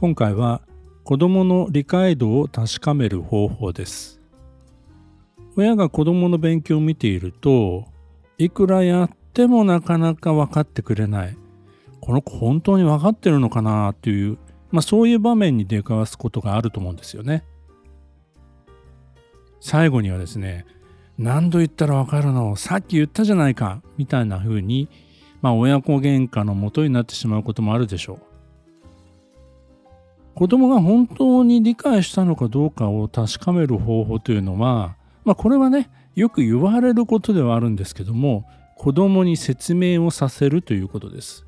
今回は子どもの理解度を確かめる方法です。親が子どもの勉強を見ているといくらやってもなかなか分かってくれない。この子本当に分かってるのかなっていう、まあ、そういう場面に出くわすことがあると思うんですよね。最後にはですね何度言ったら分かるの？さっき言ったじゃないか。みたいな風にまあ親子喧嘩のもとになってしまうこともあるでしょう。子供が本当に理解したのかどうかを確かめる方法というのは、まあ、これはねよく言われることではあるんですけども子供に説明をさせるということです。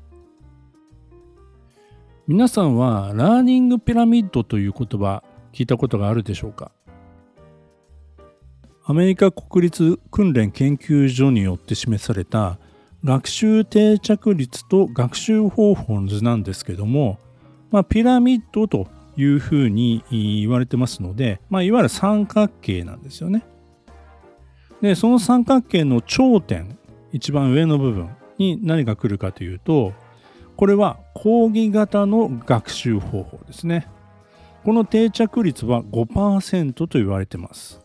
皆さんはラーニングピラミッドという言葉聞いたことがあるでしょうか？アメリカ国立訓練研究所によって示された学習定着率と学習方法の図なんですけどもまあ、ピラミッドというふうに言われてますので、まあ、いわゆる三角形なんですよね。で、その三角形の頂点、一番上の部分に何が来るかというと、これは講義型の学習方法ですね。この定着率は5%と言われてます。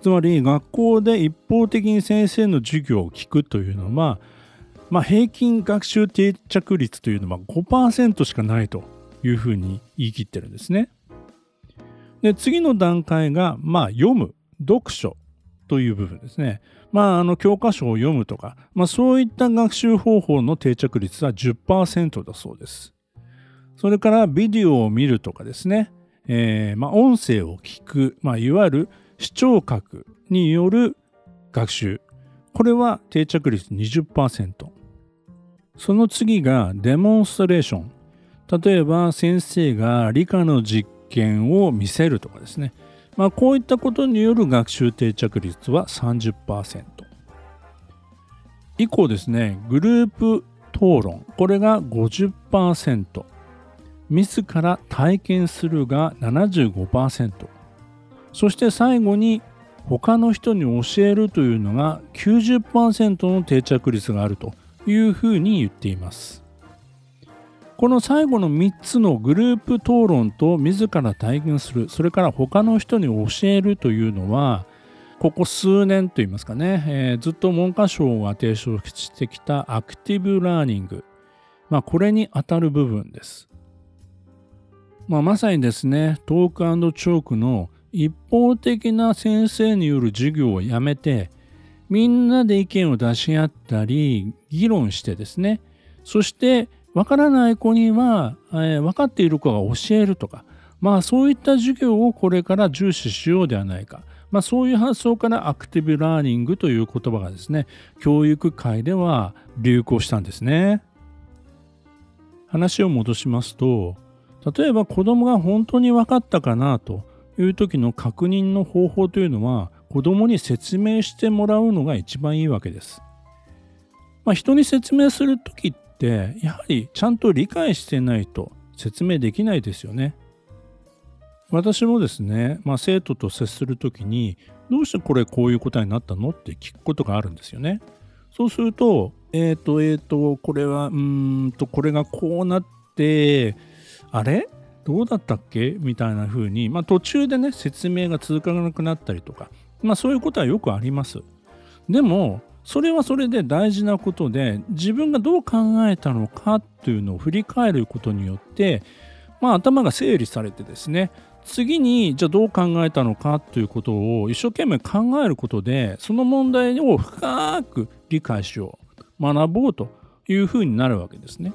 つまり学校で一方的に先生の授業を聞くというのは、まあ、平均学習定着率というのは5%しかないというふうに言い切ってるんですね。で次の段階が、まあ、読む読書という部分ですね。まあ、あの教科書を読むとか、まあ、そういった学習方法の定着率は10%だそうです。それからビデオを見るとかですね、えー、まあ、音声を聞く、まあ、いわゆる視聴覚による学習。これは定着率20%。その次がデモンストレーション。例えば先生が理科の実験を見せるとかですね、まあ、こういったことによる学習定着率は30%以降ですねグループ討論これが50%自ら体験するが75%そして最後に他の人に教えるというのが90%の定着率があるというふうに言っています。この最後の3つのグループ討論と自ら体験するそれから他の人に教えるというのはここ数年といいますかね、えー、ずっと文科省が提唱してきたアクティブラーニング、まあ、これにあたる部分です。まあ、まさにですねトークチョークの一方的な先生による授業をやめてみんなで意見を出し合ったり議論してですねそしてわからない子には、えー、分かっている子が教えるとか、まあそういった授業をこれから重視しようではないか。まあそういう発想からアクティブラーニングという言葉がですね、教育界では流行したんですね。話を戻しますと、例えば子供が本当に分かったかなという時の確認の方法というのは、子供に説明してもらうのが一番いいわけです。まあ、人に説明する時ってやはりちゃんと理解してないと説明できないですよね。私もですね、まあ、生徒と接する時にどうしてこれこういう答えになったの？って聞くことがあるんですよね。そうすると、えっ、ー、と、えっ、ー、と、これは、うんと、これがこうなって、あれ？どうだったっけ？みたいな風に、まあ、途中でね、説明が続かなくなったりとか、まあ、そういうことはよくあります。でも、それはそれで大事なことで自分がどう考えたのかというのを振り返ることによって、まあ、頭が整理されてですね次にじゃあどう考えたのかということを一生懸命考えることでその問題を深く理解しよう学ぼうというふうになるわけですね。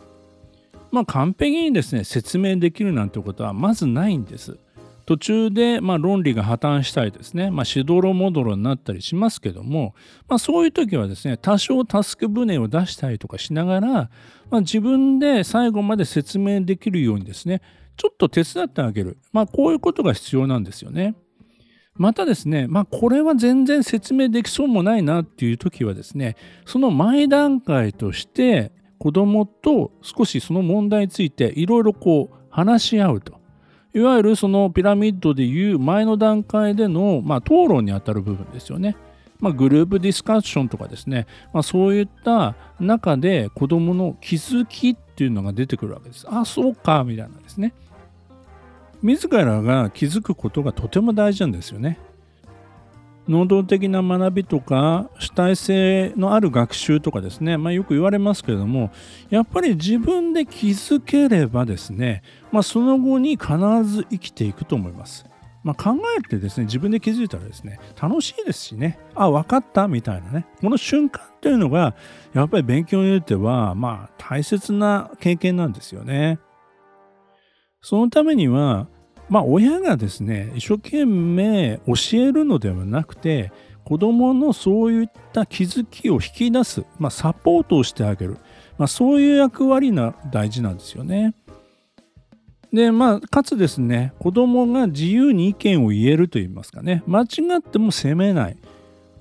まあ完璧にですね説明できるなんてことはまずないんです。途中でまあ論理が破綻したりですね、まあ、しどろもどろになったりしますけども、まあ、そういう時はですね多少タスク船を出したりとかしながら、まあ、自分で最後まで説明できるようにですねちょっと手伝ってあげる、まあ、こういうことが必要なんですよね。またですね、まあ、これは全然説明できそうもないなっていう時はですねその前段階として子供と少しその問題についていろいろこう話し合うといわゆるそのピラミッドでいう前の段階での、まあ、討論にあたる部分ですよね。まあ、グループディスカッションとかですね、まあ、そういった中で子どもの気づきっていうのが出てくるわけです。あ、そうか、みたいなですね。自らが気づくことがとても大事なんですよね。能動的な学びとか主体性のある学習とかですね、まあ、よく言われますけれどもやっぱり自分で気づければですね、まあ、その後に必ず生きていくと思います。まあ、考えてですね自分で気づいたらですね楽しいですしねあ分かったみたいなねこの瞬間というのがやっぱり勉強においてはまあ大切な経験なんですよね。そのためにはまあ親がですね一生懸命教えるのではなくて子どものそういった気づきを引き出す、まあ、サポートをしてあげる、まあ、そういう役割が大事なんですよね。でまあかつですね子どもが自由に意見を言えるといいますかね間違っても責めない、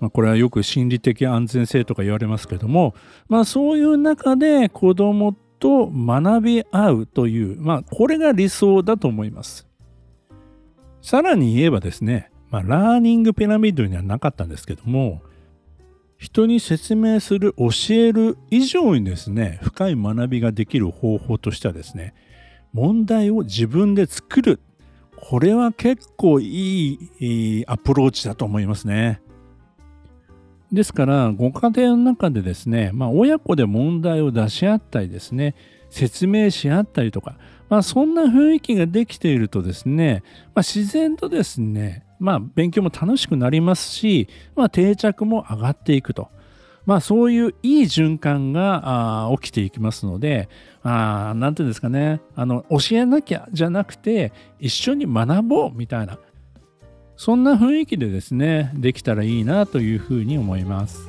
まあ、これはよく心理的安全性とか言われますけども、まあ、そういう中で子どもと学び合うという、まあ、これが理想だと思います。さらに言えばですね、まあ、ラーニングピラミッドにはなかったんですけども、人に説明する、教える以上にですね、深い学びができる方法としてはですね、問題を自分で作る。これは結構いいアプローチだと思いますね。ですから、ご家庭の中でですね、まあ、親子で問題を出し合ったりですね、説明し合ったりとか、まあ、そんな雰囲気ができているとですね、まあ、自然とですね、まあ、勉強も楽しくなりますし、まあ、定着も上がっていくと。まあ、そういういい循環が起きていきますので、あなんていうんですかね、あの、教えなきゃじゃなくて、一緒に学ぼうみたいな、そんな雰囲気でですね、できたらいいなというふうに思います。